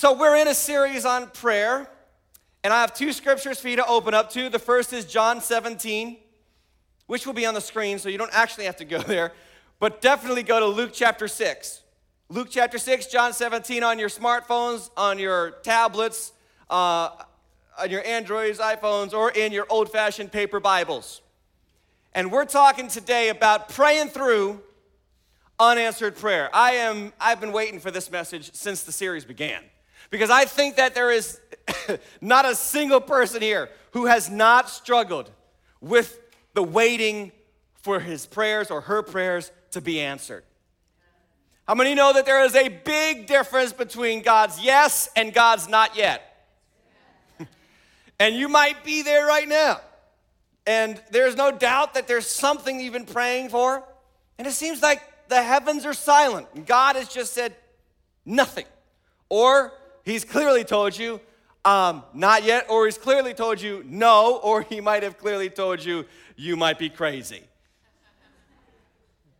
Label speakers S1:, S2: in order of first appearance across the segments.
S1: So, we're in a series on prayer, and I have two scriptures for you to open up to. The first is John 17, which will be on the screen, so you don't actually have to go there, but definitely go to Luke chapter 6. Luke chapter 6, John 17 on your smartphones, on your tablets, uh, on your Androids, iPhones, or in your old fashioned paper Bibles. And we're talking today about praying through unanswered prayer. I am, I've been waiting for this message since the series began because I think that there is not a single person here who has not struggled with the waiting for his prayers or her prayers to be answered. How many know that there is a big difference between God's yes and God's not yet? and you might be there right now. And there's no doubt that there's something you've been praying for. And it seems like the heavens are silent. And God has just said nothing. Or he's clearly told you, um, not yet, or he's clearly told you no, or he might have clearly told you you might be crazy.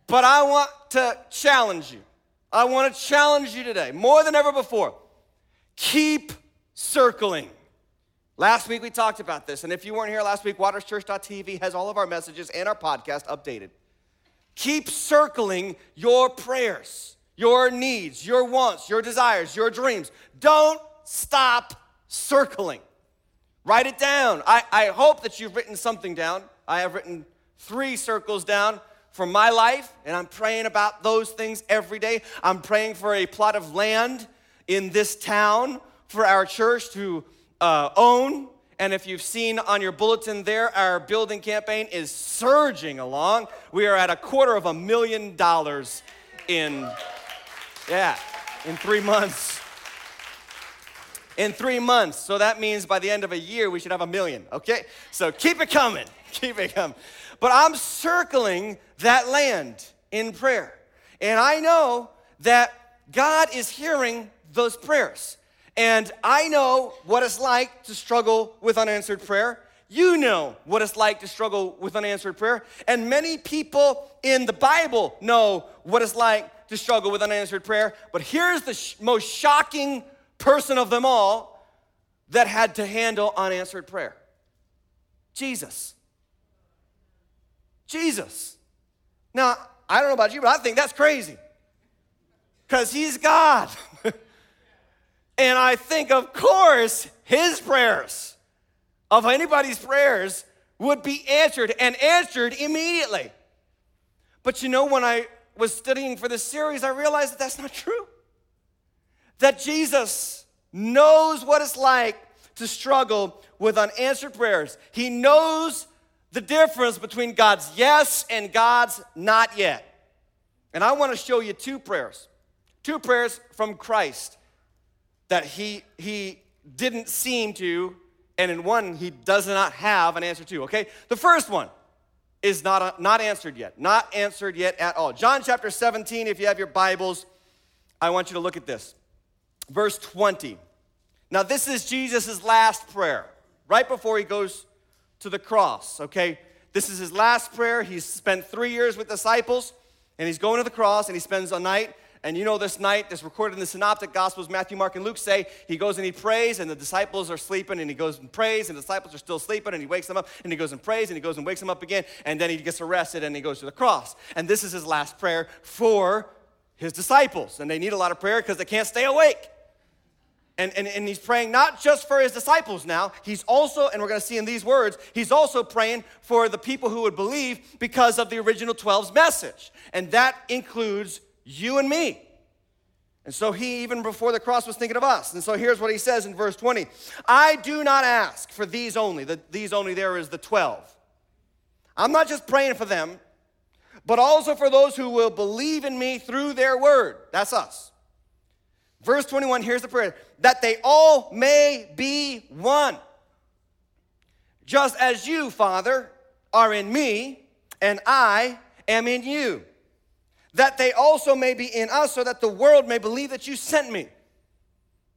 S1: But I want to challenge you I want to challenge you today, more than ever before. Keep circling. Last week we talked about this, and if you weren't here last week, waterschurch.tv has all of our messages and our podcast updated. Keep circling your prayers, your needs, your wants, your desires, your dreams. Don't stop circling. Write it down. I, I hope that you've written something down. I have written three circles down for my life, and I'm praying about those things every day. I'm praying for a plot of land in this town for our church to uh, own. And if you've seen on your bulletin there, our building campaign is surging along. We are at a quarter of a million dollars in, yeah, in three months. In three months. So that means by the end of a year, we should have a million, okay? So keep it coming. Keep it coming. But I'm circling that land in prayer. And I know that God is hearing those prayers. And I know what it's like to struggle with unanswered prayer. You know what it's like to struggle with unanswered prayer. And many people in the Bible know what it's like to struggle with unanswered prayer. But here's the sh- most shocking person of them all that had to handle unanswered prayer Jesus. Jesus. Now, I don't know about you, but I think that's crazy. Because he's God. and I think, of course, his prayers, of anybody's prayers, would be answered and answered immediately. But you know, when I was studying for this series, I realized that that's not true. That Jesus knows what it's like to struggle with unanswered prayers. He knows the difference between God's yes and God's not yet. And I want to show you two prayers. Two prayers from Christ that he he didn't seem to and in one he does not have an answer to, okay? The first one is not not answered yet. Not answered yet at all. John chapter 17 if you have your Bibles, I want you to look at this. Verse 20. Now this is Jesus' last prayer right before he goes to the cross, okay? This is his last prayer. He's spent three years with disciples, and he's going to the cross, and he spends a night. And you know, this night, that's recorded in the Synoptic Gospels, Matthew, Mark, and Luke say, he goes and he prays, and the disciples are sleeping, and he goes and prays, and the disciples are still sleeping, and he wakes them up, and he goes and prays, and he goes and wakes them up again, and then he gets arrested, and he goes to the cross. And this is his last prayer for his disciples. And they need a lot of prayer because they can't stay awake. And, and, and he's praying not just for his disciples now, he's also, and we're going to see in these words, he's also praying for the people who would believe because of the original 12's message. And that includes you and me. And so he, even before the cross, was thinking of us. And so here's what he says in verse 20 I do not ask for these only. The, these only there is the 12. I'm not just praying for them, but also for those who will believe in me through their word. That's us. Verse 21, here's the prayer that they all may be one. Just as you, Father, are in me, and I am in you. That they also may be in us, so that the world may believe that you sent me.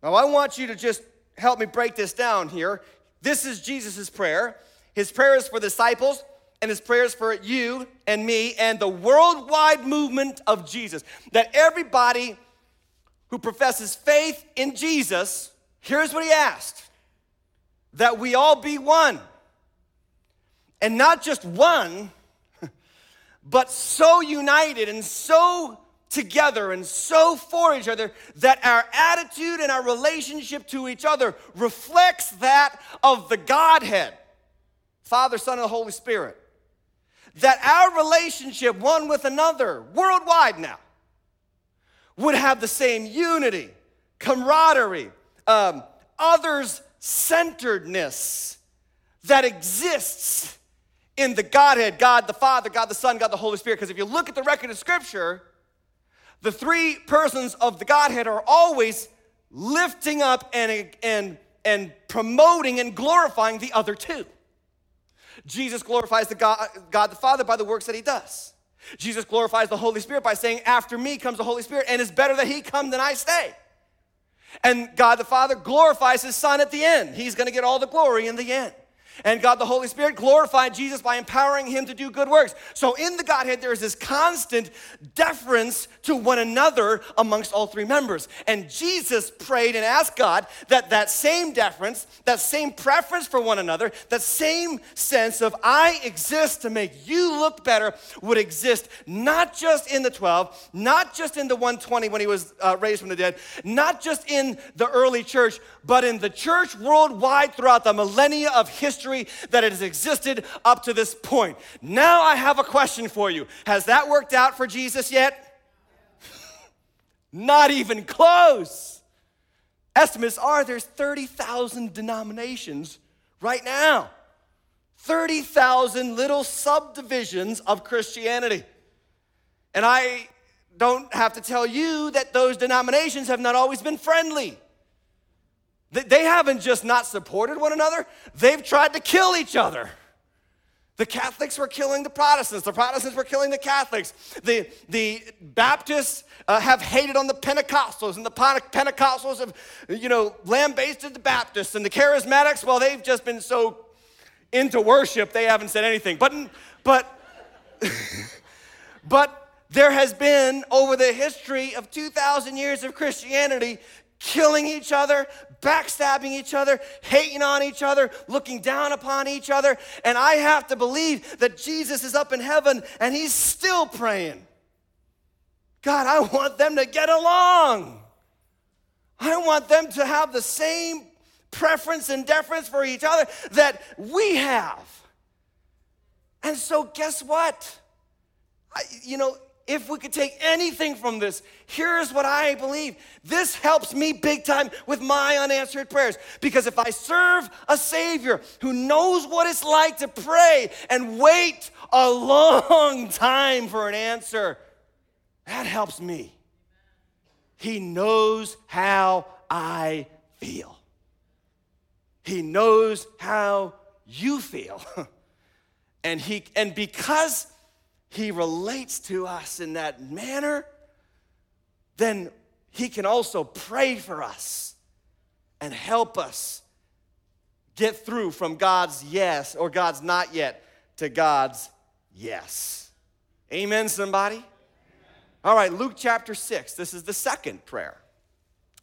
S1: Now, I want you to just help me break this down here. This is Jesus' prayer. His prayer is for disciples, and his prayers for you and me, and the worldwide movement of Jesus. That everybody who professes faith in Jesus, here's what he asked that we all be one. And not just one, but so united and so together and so for each other that our attitude and our relationship to each other reflects that of the Godhead Father, Son, and the Holy Spirit. That our relationship one with another, worldwide now, would have the same unity, camaraderie, um, others centeredness that exists in the Godhead God the Father, God the Son, God the Holy Spirit. Because if you look at the record of Scripture, the three persons of the Godhead are always lifting up and, and, and promoting and glorifying the other two. Jesus glorifies the God, God the Father by the works that he does. Jesus glorifies the Holy Spirit by saying, After me comes the Holy Spirit, and it's better that he come than I stay. And God the Father glorifies his Son at the end. He's gonna get all the glory in the end. And God the Holy Spirit glorified Jesus by empowering him to do good works. So in the Godhead, there is this constant deference to one another amongst all three members. And Jesus prayed and asked God that that same deference, that same preference for one another, that same sense of I exist to make you look better would exist not just in the 12, not just in the 120 when he was uh, raised from the dead, not just in the early church, but in the church worldwide throughout the millennia of history history that it has existed up to this point. Now I have a question for you. Has that worked out for Jesus yet? Not even close. Estimates are there's 30,000 denominations right now. 30,000 little subdivisions of Christianity. And I don't have to tell you that those denominations have not always been friendly. They haven't just not supported one another, they've tried to kill each other. The Catholics were killing the Protestants. The Protestants were killing the Catholics. The, the Baptists uh, have hated on the Pentecostals, and the Pentecostals have, you know, lambasted the Baptists. And the Charismatics, well, they've just been so into worship, they haven't said anything. But, but, but there has been, over the history of 2,000 years of Christianity, killing each other, backstabbing each other, hating on each other, looking down upon each other. And I have to believe that Jesus is up in heaven and he's still praying. God, I want them to get along. I want them to have the same preference and deference for each other that we have. And so, guess what? I, you know, if we could take anything from this, here's what I believe. This helps me big time with my unanswered prayers. Because if I serve a Savior who knows what it's like to pray and wait a long time for an answer, that helps me. He knows how I feel, He knows how you feel. and, he, and because he relates to us in that manner, then he can also pray for us and help us get through from God's yes or God's not yet to God's yes. Amen, somebody? All right, Luke chapter 6. This is the second prayer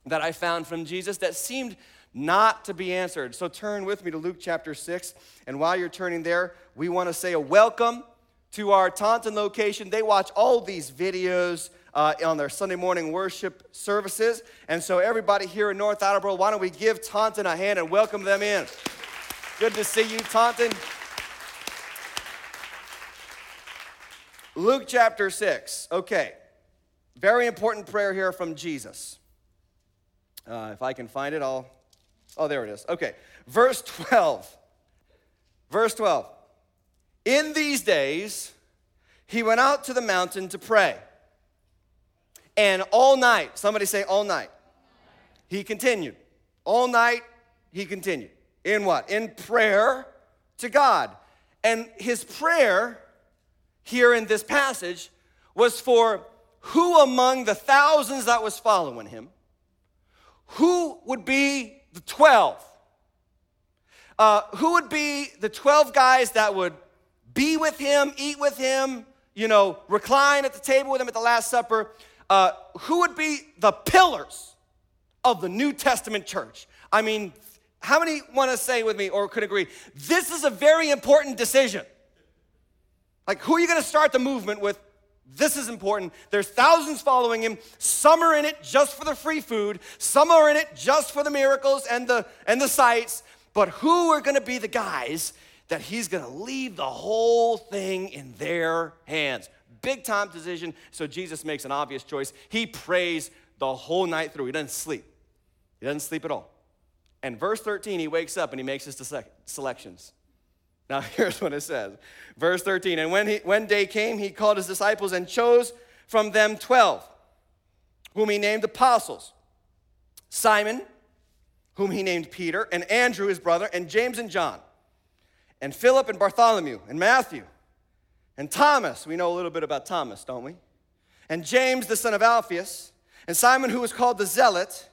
S1: that I found from Jesus that seemed not to be answered. So turn with me to Luke chapter 6. And while you're turning there, we want to say a welcome to our Taunton location. They watch all these videos uh, on their Sunday morning worship services. And so, everybody here in North Attleboro, why don't we give Taunton a hand and welcome them in? Good to see you, Taunton. Luke chapter 6. Okay. Very important prayer here from Jesus. Uh, if I can find it, I'll. Oh, there it is. Okay. Verse 12. Verse 12. In these days, he went out to the mountain to pray. And all night, somebody say all night, he continued. All night, he continued. In what? In prayer to God. And his prayer here in this passage was for who among the thousands that was following him, who would be the 12? Uh, who would be the 12 guys that would be with him, eat with him, you know, recline at the table with him at the Last Supper. uh, who would be the pillars of the New Testament church? I mean, how many want to say with me or could agree? This is a very important decision. Like, who are you going to start the movement with? This is important. There's thousands following him. Some are in it just for the free food. Some are in it just for the miracles and the and the sights. But who are going to be the guys that he's going to leave the whole thing in their hands? Big time decision. So Jesus makes an obvious choice. He prays the whole night through. He doesn't sleep. He doesn't sleep at all. And verse 13, he wakes up and he makes his selections. Now, here's what it says. Verse 13 And when, he, when day came, he called his disciples and chose from them 12, whom he named apostles Simon, whom he named Peter, and Andrew, his brother, and James and John, and Philip and Bartholomew, and Matthew, and Thomas. We know a little bit about Thomas, don't we? And James, the son of Alphaeus, and Simon, who was called the Zealot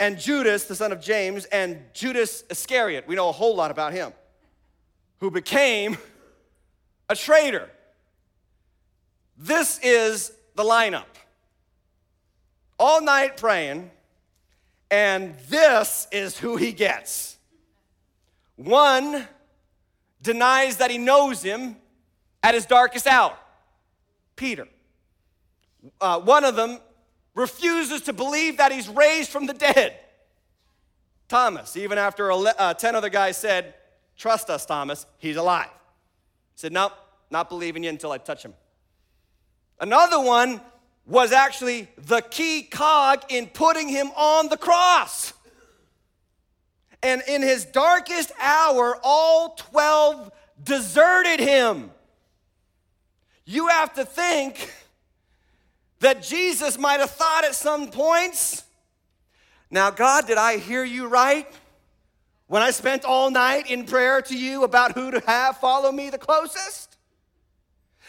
S1: and Judas, the son of James, and Judas Iscariot. We know a whole lot about him, who became a traitor. This is the lineup. All night praying, and this is who he gets. One denies that he knows him at his darkest hour Peter. Uh, one of them refuses to believe that he's raised from the dead. Thomas, even after uh, 10 other guys said, Trust us, Thomas, he's alive. He said, Nope, not believing you until I touch him. Another one was actually the key cog in putting him on the cross. And in his darkest hour, all 12 deserted him. You have to think that Jesus might have thought at some points, now, God, did I hear you right? When I spent all night in prayer to you about who to have follow me the closest?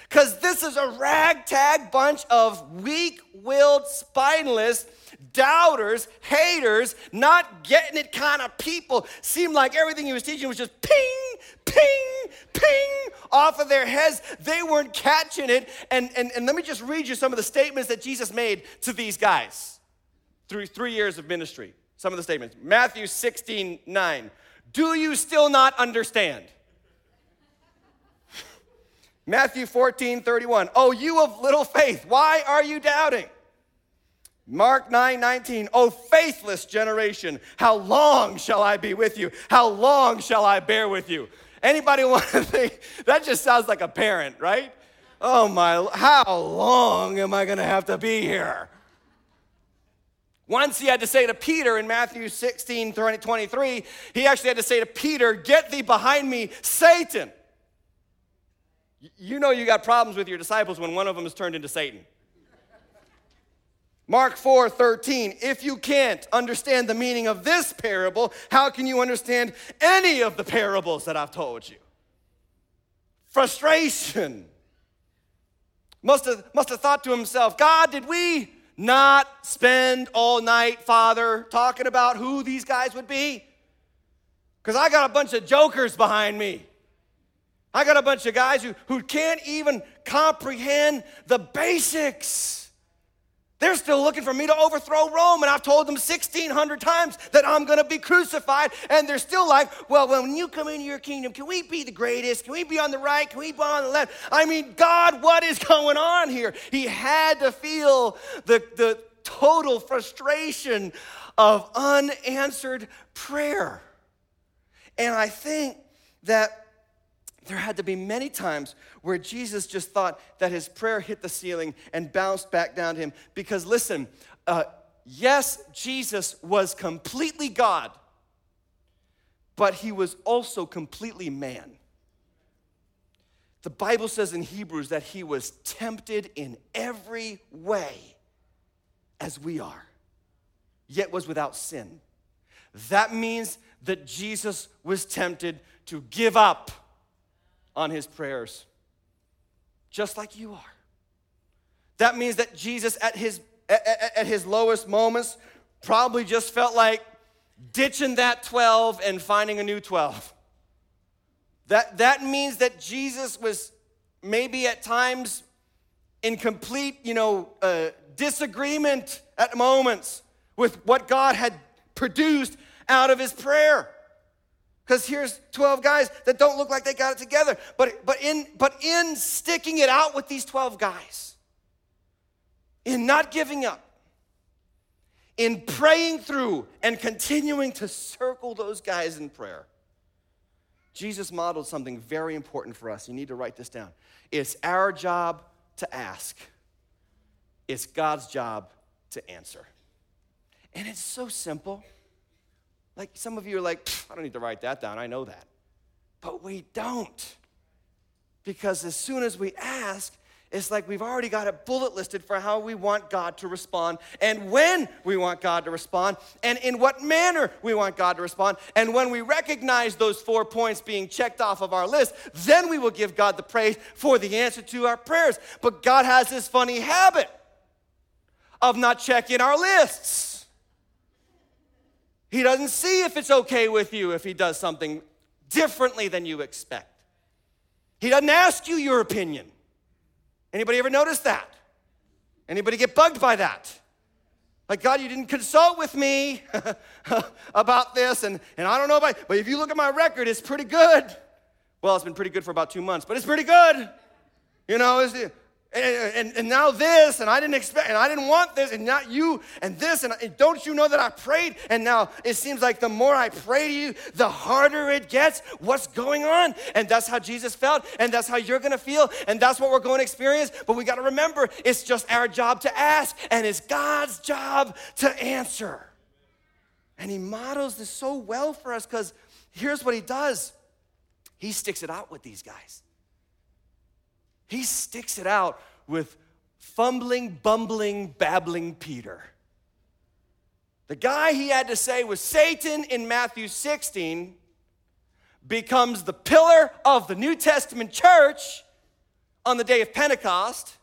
S1: Because this is a ragtag bunch of weak willed, spineless, doubters, haters, not getting it kind of people. Seemed like everything he was teaching was just ping, ping, ping off of their heads. They weren't catching it. And, and, and let me just read you some of the statements that Jesus made to these guys through three years of ministry. Some of the statements. Matthew 16, 9. Do you still not understand? Matthew 14, 31. Oh, you of little faith, why are you doubting? Mark 9, 19. Oh, faithless generation, how long shall I be with you? How long shall I bear with you? Anybody want to think? That just sounds like a parent, right? Oh my, how long am I going to have to be here? Once he had to say to Peter in Matthew 16, 23, he actually had to say to Peter, Get thee behind me, Satan. You know you got problems with your disciples when one of them is turned into Satan. Mark 4 13, if you can't understand the meaning of this parable, how can you understand any of the parables that I've told you? Frustration. Must have, must have thought to himself, God, did we not spend all night, Father, talking about who these guys would be? Because I got a bunch of jokers behind me. I got a bunch of guys who, who can't even comprehend the basics. They're still looking for me to overthrow Rome, and I've told them 1,600 times that I'm gonna be crucified, and they're still like, well, when you come into your kingdom, can we be the greatest? Can we be on the right? Can we be on the left? I mean, God, what is going on here? He had to feel the, the total frustration of unanswered prayer. And I think that there had to be many times where Jesus just thought that his prayer hit the ceiling and bounced back down to him. Because listen, uh, yes, Jesus was completely God, but he was also completely man. The Bible says in Hebrews that he was tempted in every way as we are, yet was without sin. That means that Jesus was tempted to give up on his prayers, just like you are. That means that Jesus, at his, at, at his lowest moments, probably just felt like ditching that 12 and finding a new 12. That, that means that Jesus was maybe at times in complete, you know, uh, disagreement at moments with what God had produced out of his prayer. Because here's 12 guys that don't look like they got it together. But, but, in, but in sticking it out with these 12 guys, in not giving up, in praying through and continuing to circle those guys in prayer, Jesus modeled something very important for us. You need to write this down. It's our job to ask, it's God's job to answer. And it's so simple. Like some of you are like, I don't need to write that down, I know that. But we don't. Because as soon as we ask, it's like we've already got it bullet listed for how we want God to respond and when we want God to respond and in what manner we want God to respond. And when we recognize those four points being checked off of our list, then we will give God the praise for the answer to our prayers. But God has this funny habit of not checking our lists. He doesn't see if it's okay with you if He does something differently than you expect. He doesn't ask you your opinion. Anybody ever notice that? Anybody get bugged by that? Like, God, you didn't consult with me about this, and, and I don't know about, but if you look at my record, it's pretty good. Well, it's been pretty good for about two months, but it's pretty good. You know, and, and, and, now this, and I didn't expect, and I didn't want this, and not you, and this, and, and, don't you know that I prayed? And now it seems like the more I pray to you, the harder it gets. What's going on? And that's how Jesus felt, and that's how you're gonna feel, and that's what we're going to experience. But we gotta remember, it's just our job to ask, and it's God's job to answer. And He models this so well for us because here's what He does He sticks it out with these guys. He sticks it out with fumbling, bumbling, babbling Peter. The guy he had to say was Satan in Matthew 16 becomes the pillar of the New Testament church on the day of Pentecost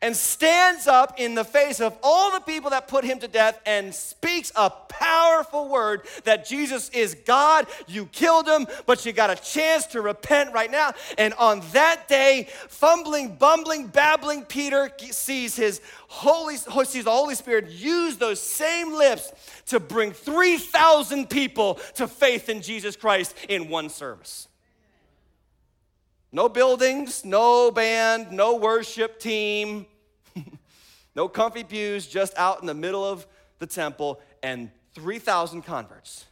S1: and stands up in the face of all the people that put him to death and speaks a powerful word that Jesus is God. You killed him, but you got a chance to repent right now. And on that day, fumbling, bumbling, babbling Peter sees his Holy sees the Holy Spirit use those same lips to bring 3,000 people to faith in Jesus Christ in one service. No buildings, no band, no worship team, no comfy pews, just out in the middle of the temple, and 3,000 converts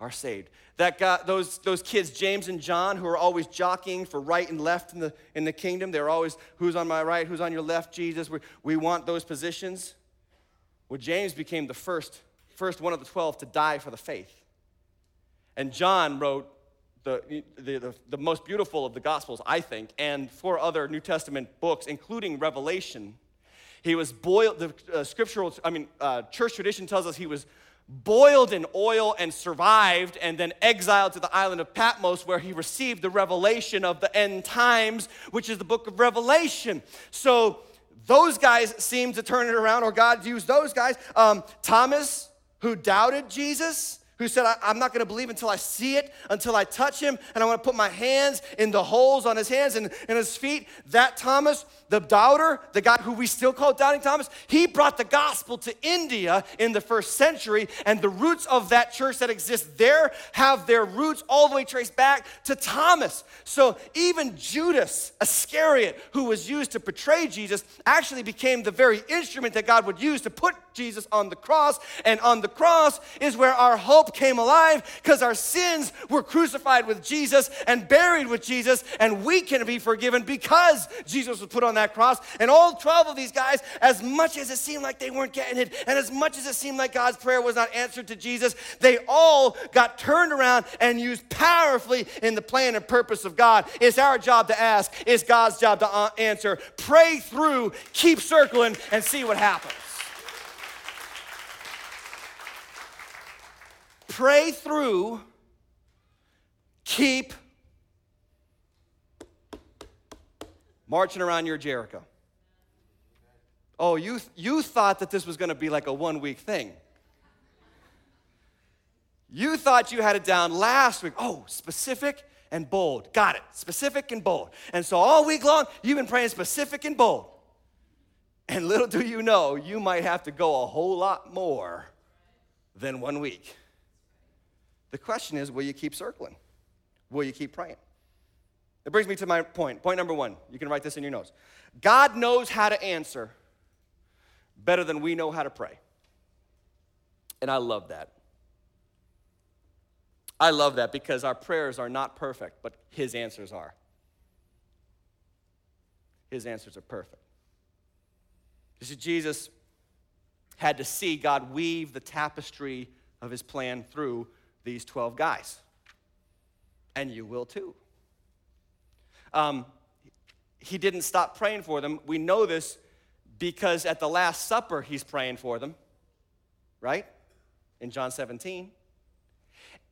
S1: are saved. That got those, those kids, James and John, who are always jockeying for right and left in the, in the kingdom, they're always, who's on my right, who's on your left, Jesus. We, we want those positions. Well, James became the first, first one of the 12 to die for the faith. And John wrote the, the, the, most beautiful of the Gospels, I think, and four other New Testament books, including Revelation. He was boiled, the uh, scriptural, I mean, uh, church tradition tells us he was boiled in oil and survived, and then exiled to the island of Patmos, where he received the revelation of the end times, which is the book of Revelation. So those guys seem to turn it around, or God used those guys. Um, Thomas, who doubted Jesus, who said, I'm not going to believe until I see it, until I touch him, and I want to put my hands in the holes on his hands and, and his feet. That Thomas, the doubter, the guy who we still call Doubting Thomas, he brought the gospel to India in the first century, and the roots of that church that exists there have their roots all the way traced back to Thomas. So even Judas Iscariot, who was used to betray Jesus, actually became the very instrument that God would use to put Jesus on the cross, and on the cross is where our hope came alive because our sins were crucified with Jesus and buried with Jesus, and we can be forgiven because Jesus was put on that cross. And all 12 of these guys, as much as it seemed like they weren't getting it, and as much as it seemed like God's prayer was not answered to Jesus, they all got turned around and used powerfully in the plan and purpose of God. It's our job to ask, it's God's job to uh, answer. Pray through, keep circling, and see what happens. Pray through, keep marching around your Jericho. Oh, you, you thought that this was going to be like a one week thing. You thought you had it down last week. Oh, specific and bold. Got it. Specific and bold. And so all week long, you've been praying specific and bold. And little do you know, you might have to go a whole lot more than one week. The question is will you keep circling? Will you keep praying? It brings me to my point. Point number one. You can write this in your notes. God knows how to answer better than we know how to pray. And I love that. I love that because our prayers are not perfect, but His answers are. His answers are perfect. You see, Jesus had to see God weave the tapestry of His plan through these 12 guys. And you will too. Um, he didn't stop praying for them. We know this because at the Last Supper, he's praying for them, right? In John 17.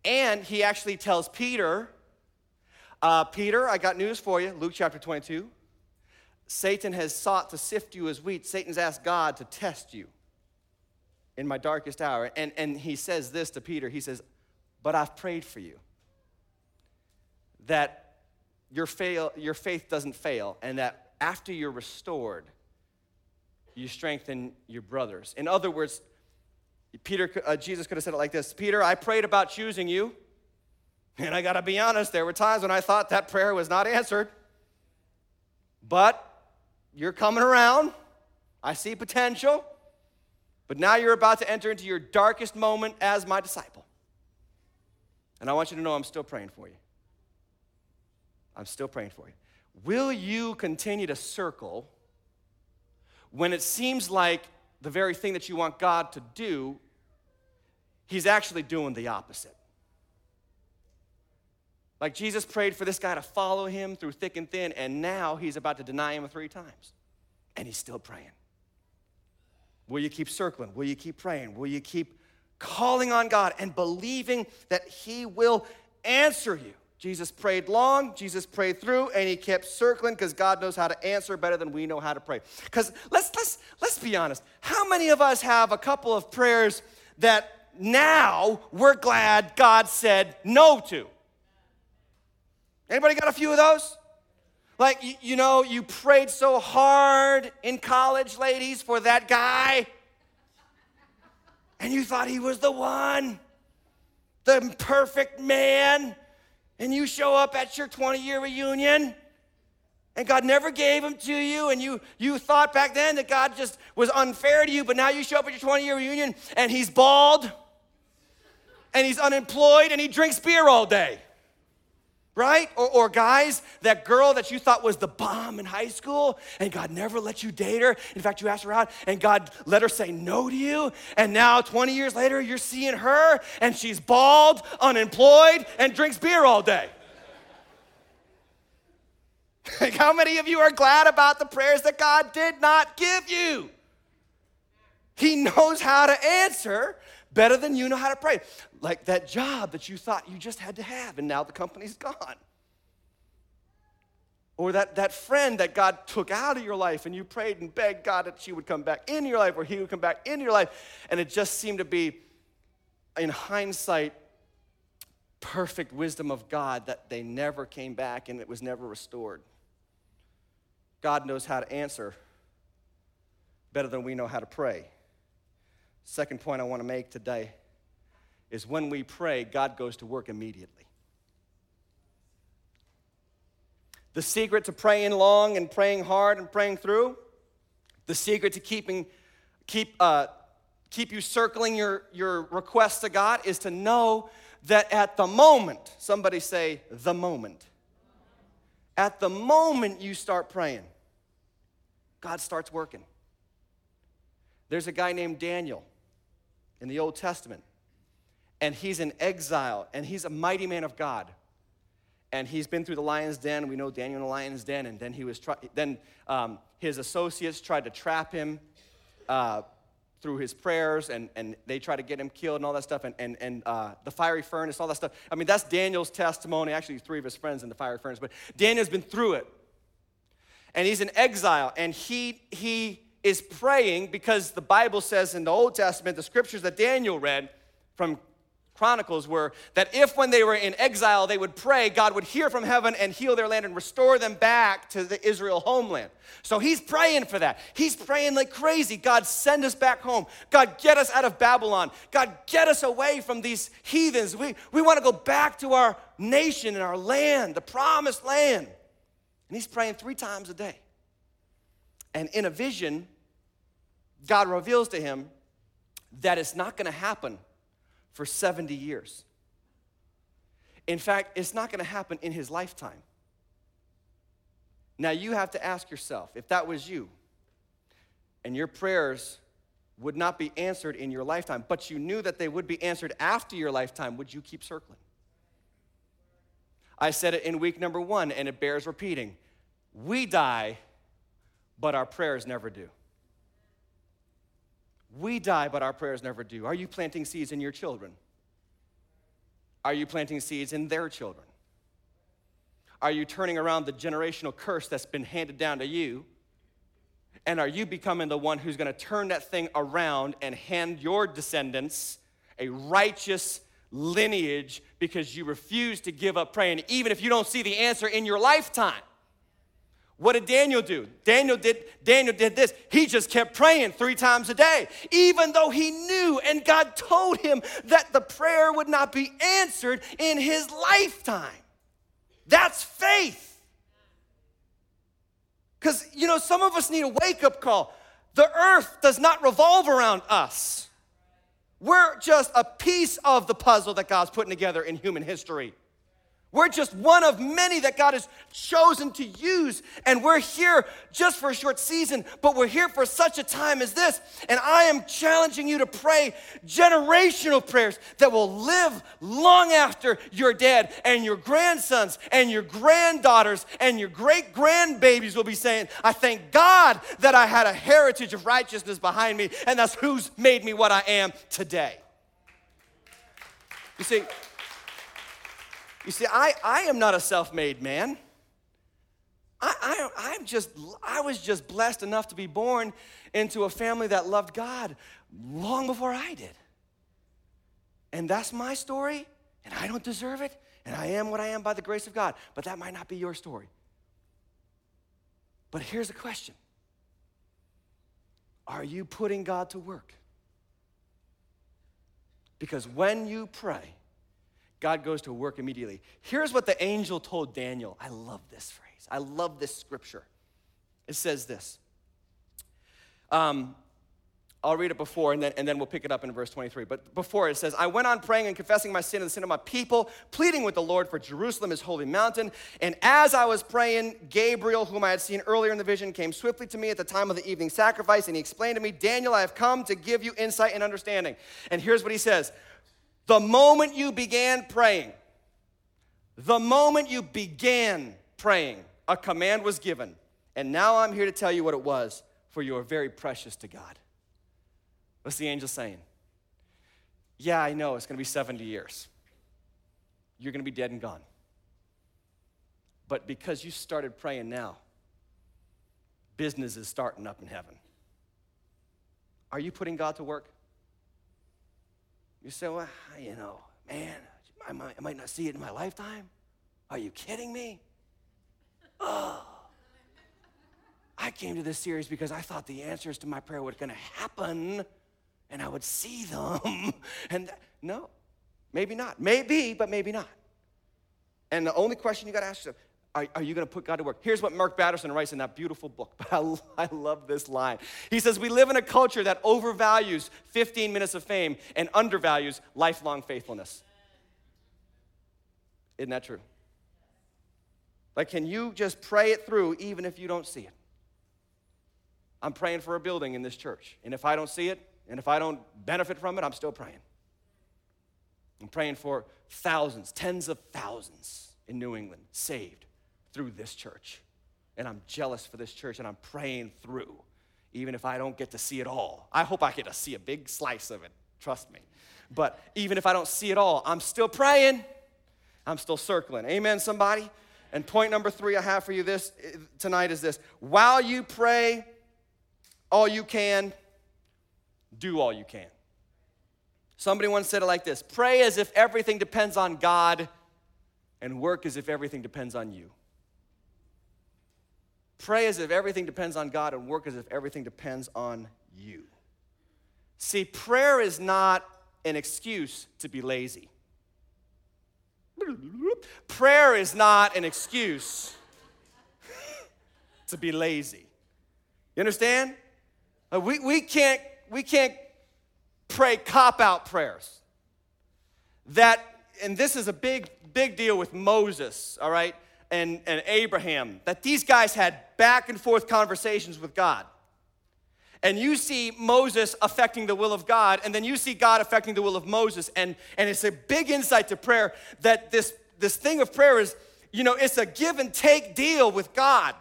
S1: And he actually tells Peter, uh, Peter, I got news for you, Luke chapter 22. Satan has sought to sift you as wheat. Satan's asked God to test you in my darkest hour. And, and he says this to Peter He says, But I've prayed for you that your, fail, your faith doesn't fail, and that after you're restored, you strengthen your brothers. In other words, Peter, uh, Jesus could have said it like this Peter, I prayed about choosing you. And I got to be honest, there were times when I thought that prayer was not answered. But you're coming around. I see potential. But now you're about to enter into your darkest moment as my disciple. And I want you to know I'm still praying for you. I'm still praying for you. Will you continue to circle when it seems like the very thing that you want God to do, He's actually doing the opposite? Like Jesus prayed for this guy to follow him through thick and thin, and now he's about to deny him three times. And he's still praying. Will you keep circling? Will you keep praying? Will you keep calling on God and believing that He will answer you? Jesus prayed long, Jesus prayed through, and he kept circling because God knows how to answer better than we know how to pray. Because let's let's let's be honest. How many of us have a couple of prayers that now we're glad God said no to? Anybody got a few of those? Like you, you know, you prayed so hard in college, ladies, for that guy, and you thought he was the one, the perfect man. And you show up at your 20 year reunion and God never gave them to you, and you, you thought back then that God just was unfair to you, but now you show up at your 20 year reunion and he's bald and he's unemployed and he drinks beer all day right? Or, or, guys, that girl that you thought was the bomb in high school, and God never let you date her. In fact, you asked her out, and God let her say no to you. And now, 20 years later, you're seeing her, and she's bald, unemployed, and drinks beer all day. Like, how many of you are glad about the prayers that God did not give you? He knows how to answer better than you know how to pray. Like that job that you thought you just had to have, and now the company's gone. Or that, that friend that God took out of your life and you prayed and begged God that she would come back into your life or he would come back into your life. And it just seemed to be, in hindsight, perfect wisdom of God that they never came back and it was never restored. God knows how to answer better than we know how to pray. Second point I want to make today is when we pray, God goes to work immediately. The secret to praying long and praying hard and praying through, the secret to keeping, keep, uh, keep you circling your, your requests to God is to know that at the moment, somebody say, the moment. At the moment you start praying, God starts working. There's a guy named Daniel in the Old Testament. And he's in exile, and he's a mighty man of God. And he's been through the lion's den. We know Daniel in the lion's den. And then he was then um, his associates tried to trap him uh, through his prayers, and, and they tried to get him killed and all that stuff. And, and, and uh, the fiery furnace, all that stuff. I mean, that's Daniel's testimony. Actually, three of his friends in the fiery furnace. But Daniel's been through it. And he's in exile, and he, he is praying because the Bible says in the Old Testament, the scriptures that Daniel read from Chronicles were that if when they were in exile they would pray, God would hear from heaven and heal their land and restore them back to the Israel homeland. So he's praying for that. He's praying like crazy. God, send us back home. God, get us out of Babylon. God, get us away from these heathens. We, we want to go back to our nation and our land, the promised land. And he's praying three times a day. And in a vision, God reveals to him that it's not going to happen for 70 years. In fact, it's not going to happen in his lifetime. Now, you have to ask yourself if that was you and your prayers would not be answered in your lifetime, but you knew that they would be answered after your lifetime, would you keep circling? I said it in week number one, and it bears repeating. We die, but our prayers never do. We die, but our prayers never do. Are you planting seeds in your children? Are you planting seeds in their children? Are you turning around the generational curse that's been handed down to you? And are you becoming the one who's gonna turn that thing around and hand your descendants a righteous lineage because you refuse to give up praying, even if you don't see the answer in your lifetime? What did Daniel do? Daniel did Daniel did this. He just kept praying 3 times a day, even though he knew and God told him that the prayer would not be answered in his lifetime. That's faith. Cuz you know some of us need a wake-up call. The earth does not revolve around us. We're just a piece of the puzzle that God's putting together in human history. We're just one of many that God has chosen to use. And we're here just for a short season, but we're here for such a time as this. And I am challenging you to pray generational prayers that will live long after you're dead. And your grandsons and your granddaughters and your great grandbabies will be saying, I thank God that I had a heritage of righteousness behind me, and that's who's made me what I am today. You see, you see, I, I am not a self made man. I, I, I'm just, I was just blessed enough to be born into a family that loved God long before I did. And that's my story, and I don't deserve it, and I am what I am by the grace of God. But that might not be your story. But here's a question Are you putting God to work? Because when you pray, God goes to work immediately. Here's what the angel told Daniel. I love this phrase. I love this scripture. It says this. Um, I'll read it before and then, and then we'll pick it up in verse 23. But before it says, I went on praying and confessing my sin and the sin of my people, pleading with the Lord for Jerusalem, his holy mountain. And as I was praying, Gabriel, whom I had seen earlier in the vision, came swiftly to me at the time of the evening sacrifice. And he explained to me, Daniel, I have come to give you insight and understanding. And here's what he says the moment you began praying, the moment you began praying, a command was given. And now I'm here to tell you what it was, for you are very precious to God. What's the angel saying? Yeah, I know it's to be 70 years. You're to be dead and gone. But because you started praying now, business is starting up in heaven. Are you putting God to work? You say, well, you know, man, I might, I might not see it in my lifetime. Are you kidding me? Oh. I came to this series because I thought the answers to my prayer were going to happen and I would see them. And no, maybe not. Maybe, but maybe not. And the only question you got to ask yourself are, are you going to put God to work? Here's what Mark Batterson writes in that beautiful book. But I, I love this line. He says, We live in a culture that overvalues 15 minutes of fame and undervalues lifelong faithfulness. Isn't that true? Like, can you just pray it through even if you don't see it? I'm praying for a building in this church. And if I don't see it, and if I don't benefit from it, I'm still praying. I'm praying for thousands, tens of thousands in New England saved through this church. And I'm jealous for this church and I'm praying through, even if I don't get to see it all. I hope I get to see a big slice of it, trust me. But even if I don't see it all, I'm still praying. I'm still circling. Amen, somebody? And point number three I have for you this tonight is this while you pray all you can, do all you can. Somebody once said it like this Pray as if everything depends on God, and work as if everything depends on you. Pray as if everything depends on God, and work as if everything depends on you. See, prayer is not an excuse to be lazy. Prayer is not an excuse to be lazy. You understand? Uh, we, we, can't, we can't pray cop out prayers. That, and this is a big, big deal with Moses, all right, and, and Abraham, that these guys had back and forth conversations with God. And you see Moses affecting the will of God, and then you see God affecting the will of Moses. And, and it's a big insight to prayer that this, this thing of prayer is, you know, it's a give and take deal with God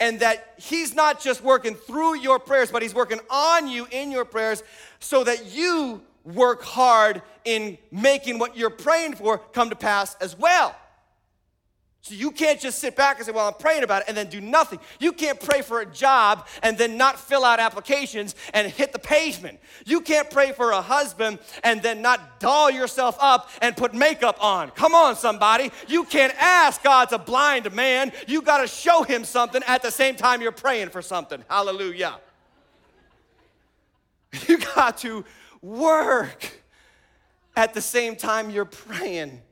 S1: and that He's not just working through your prayers, but He's working on you in your prayers so that you work hard in making what you're praying for come to pass as well. So you can't just sit back and say, Well, I'm praying about it, and then do nothing. You can't pray for a job and then not fill out applications and hit the pavement. You can't pray for a husband and then not doll yourself up and put makeup on. Come on, somebody. You can't ask God to blind man. You got to show him something at the same time you're praying for something. Hallelujah. You got to work at the same time you're praying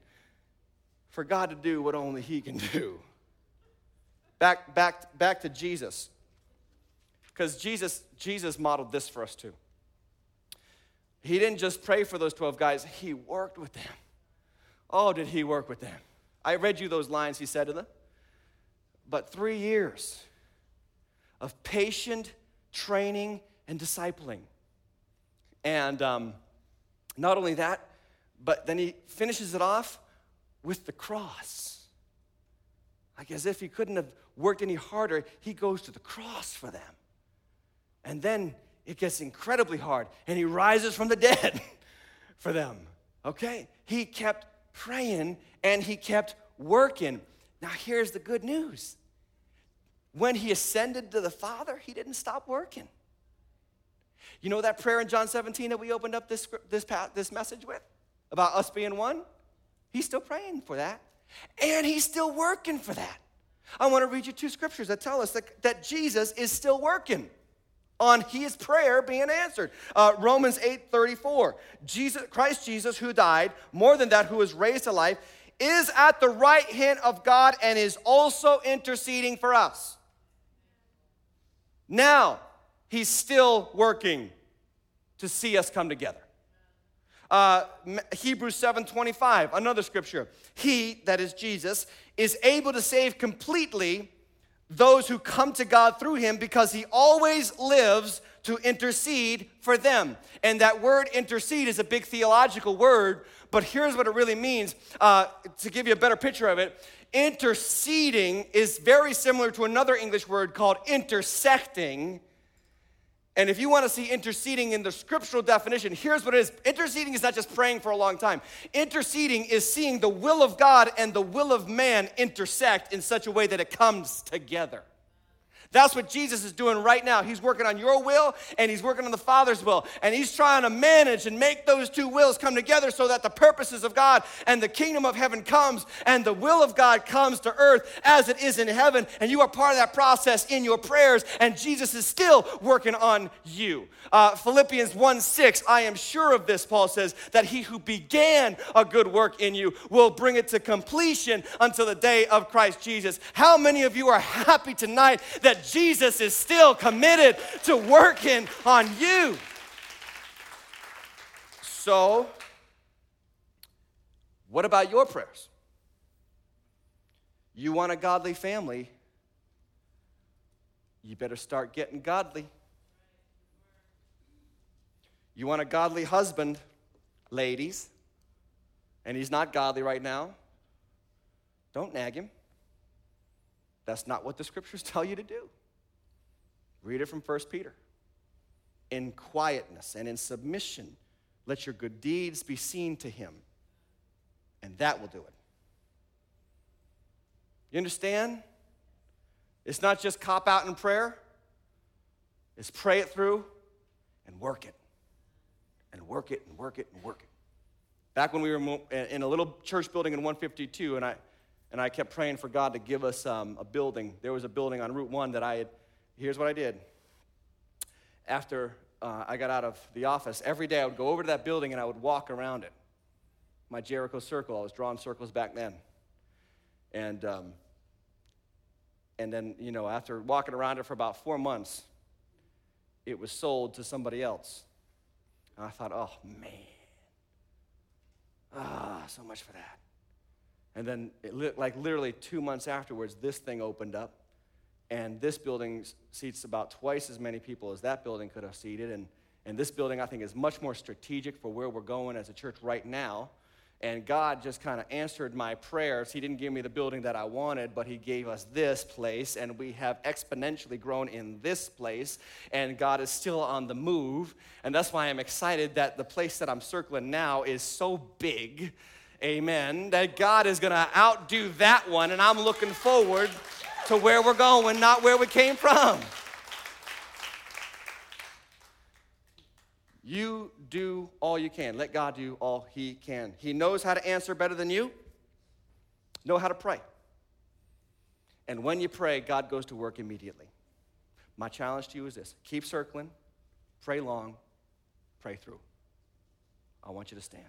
S1: for God to do what only He can do. Back, back, back to Jesus. Because Jesus, Jesus modeled this for us too. He didn't just pray for those 12 guys, he worked with them. Oh, did he work with them? I read you those lines he said to them. But three years of patient training and discipling. And um, not only that, but then he finishes it off with the cross. Like as if he couldn't have worked any harder, he goes to the cross for them. And then it gets incredibly hard, and he rises from the dead for them. Okay? He kept praying and he kept working. Now, here's the good news when he ascended to the Father, he didn't stop working. You know that prayer in John 17 that we opened up this, this, this message with about us being one? He's still praying for that. And he's still working for that. I want to read you two scriptures that tell us that, that Jesus is still working on his prayer being answered. Uh, Romans 8 34. Jesus, Christ Jesus, who died, more than that, who was raised to life, is at the right hand of God and is also interceding for us. Now, he's still working to see us come together. Uh, Hebrews 7:25, another scripture. He, that is Jesus, is able to save completely those who come to God through him because he always lives to intercede for them. And that word intercede is a big theological word, but here's what it really means uh, to give you a better picture of it. Interceding is very similar to another English word called intersecting and if you want to see interceding in the scriptural definition, here's what it is interceding is not just praying for a long time, interceding is seeing the will of God and the will of man intersect in such a way that it comes together. That's what Jesus is doing right now. He's working on your will and he's working on the Father's will. And he's trying to manage and make those two wills come together so that the purposes of God and the kingdom of heaven comes and the will of God comes to earth as it is in heaven. And you are part of that process in your prayers. And Jesus is still working on you. Uh, Philippians 1 6, I am sure of this, Paul says, that he who began a good work in you will bring it to completion until the day of Christ Jesus. How many of you are happy tonight Jesus is still committed to working on you. So, what about your prayers? You want a godly family, you better start getting godly. You want a godly husband, ladies, and he's not godly right now, don't nag him. That's not what the scriptures tell you to do. Read it from 1 Peter. In quietness and in submission, let your good deeds be seen to him, and that will do it. You understand? It's not just cop out in prayer, it's pray it through and work it. and work it and work it and work it. Back when we were in a little church building in 152, and I, and I kept praying for God to give us um, a building. There was a building on Route 1 that I had. Here's what I did. After uh, I got out of the office, every day I would go over to that building and I would walk around it. My Jericho circle, I was drawing circles back then. And, um, and then, you know, after walking around it for about four months, it was sold to somebody else. And I thought, oh man, ah, so much for that. And then, it, like literally two months afterwards, this thing opened up, and this building seats about twice as many people as that building could have seated. And, and this building, I think, is much more strategic for where we're going as a church right now. And God just kind of answered my prayers. He didn't give me the building that I wanted, but He gave us this place, and we have exponentially grown in this place. And God is still on the move. And that's why I'm excited that the place that I'm circling now is so big, amen, that God is going to outdo that one. And I'm looking forward to where we're going, not where we came from. You do all you can. Let God do all He can. He knows how to answer better than you. Know how to pray. And when you pray, God goes to work immediately. My challenge to you is this keep circling, pray long, pray through. I want you to stand.